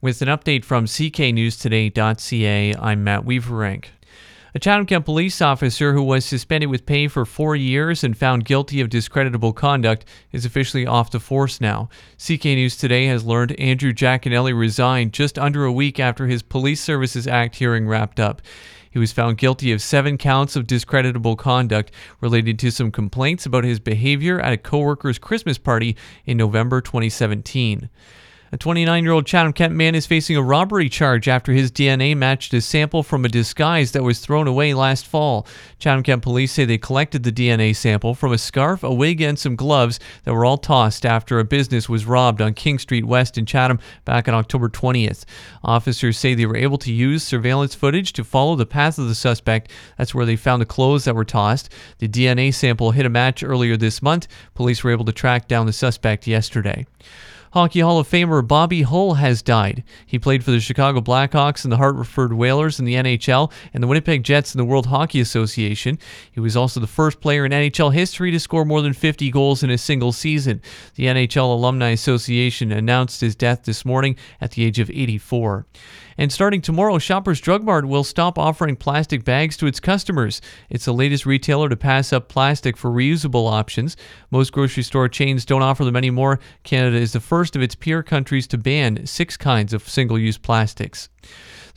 With an update from cknewstoday.ca, I'm Matt Weaverank. A Chatham Kent police officer who was suspended with pay for four years and found guilty of discreditable conduct is officially off the force now. CK News Today has learned Andrew Giaconelli resigned just under a week after his Police Services Act hearing wrapped up. He was found guilty of seven counts of discreditable conduct related to some complaints about his behavior at a coworker's Christmas party in November 2017. A 29 year old Chatham Kent man is facing a robbery charge after his DNA matched a sample from a disguise that was thrown away last fall. Chatham Kent police say they collected the DNA sample from a scarf, a wig, and some gloves that were all tossed after a business was robbed on King Street West in Chatham back on October 20th. Officers say they were able to use surveillance footage to follow the path of the suspect. That's where they found the clothes that were tossed. The DNA sample hit a match earlier this month. Police were able to track down the suspect yesterday. Hockey Hall of Famer Bobby Hull has died. He played for the Chicago Blackhawks and the Hartford Whalers in the NHL and the Winnipeg Jets in the World Hockey Association. He was also the first player in NHL history to score more than 50 goals in a single season. The NHL Alumni Association announced his death this morning at the age of 84. And starting tomorrow, Shoppers Drug Mart will stop offering plastic bags to its customers. It's the latest retailer to pass up plastic for reusable options. Most grocery store chains don't offer them anymore. Canada is the first of its peer countries to ban six kinds of single use plastics.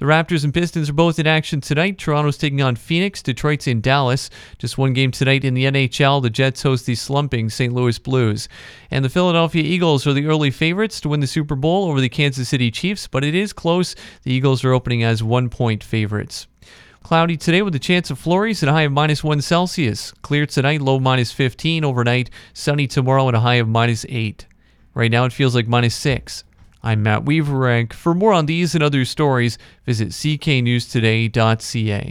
The Raptors and Pistons are both in action tonight. Toronto's taking on Phoenix, Detroit's in Dallas. Just one game tonight in the NHL. The Jets host the slumping St. Louis Blues. And the Philadelphia Eagles are the early favorites to win the Super Bowl over the Kansas City Chiefs, but it is close. The Eagles are opening as one point favorites. Cloudy today with a chance of flurries at a high of minus 1 Celsius. Clear tonight, low minus 15 overnight. Sunny tomorrow at a high of minus 8. Right now it feels like minus 6. I'm Matt Weaverank. For more on these and other stories, visit cknewstoday.ca.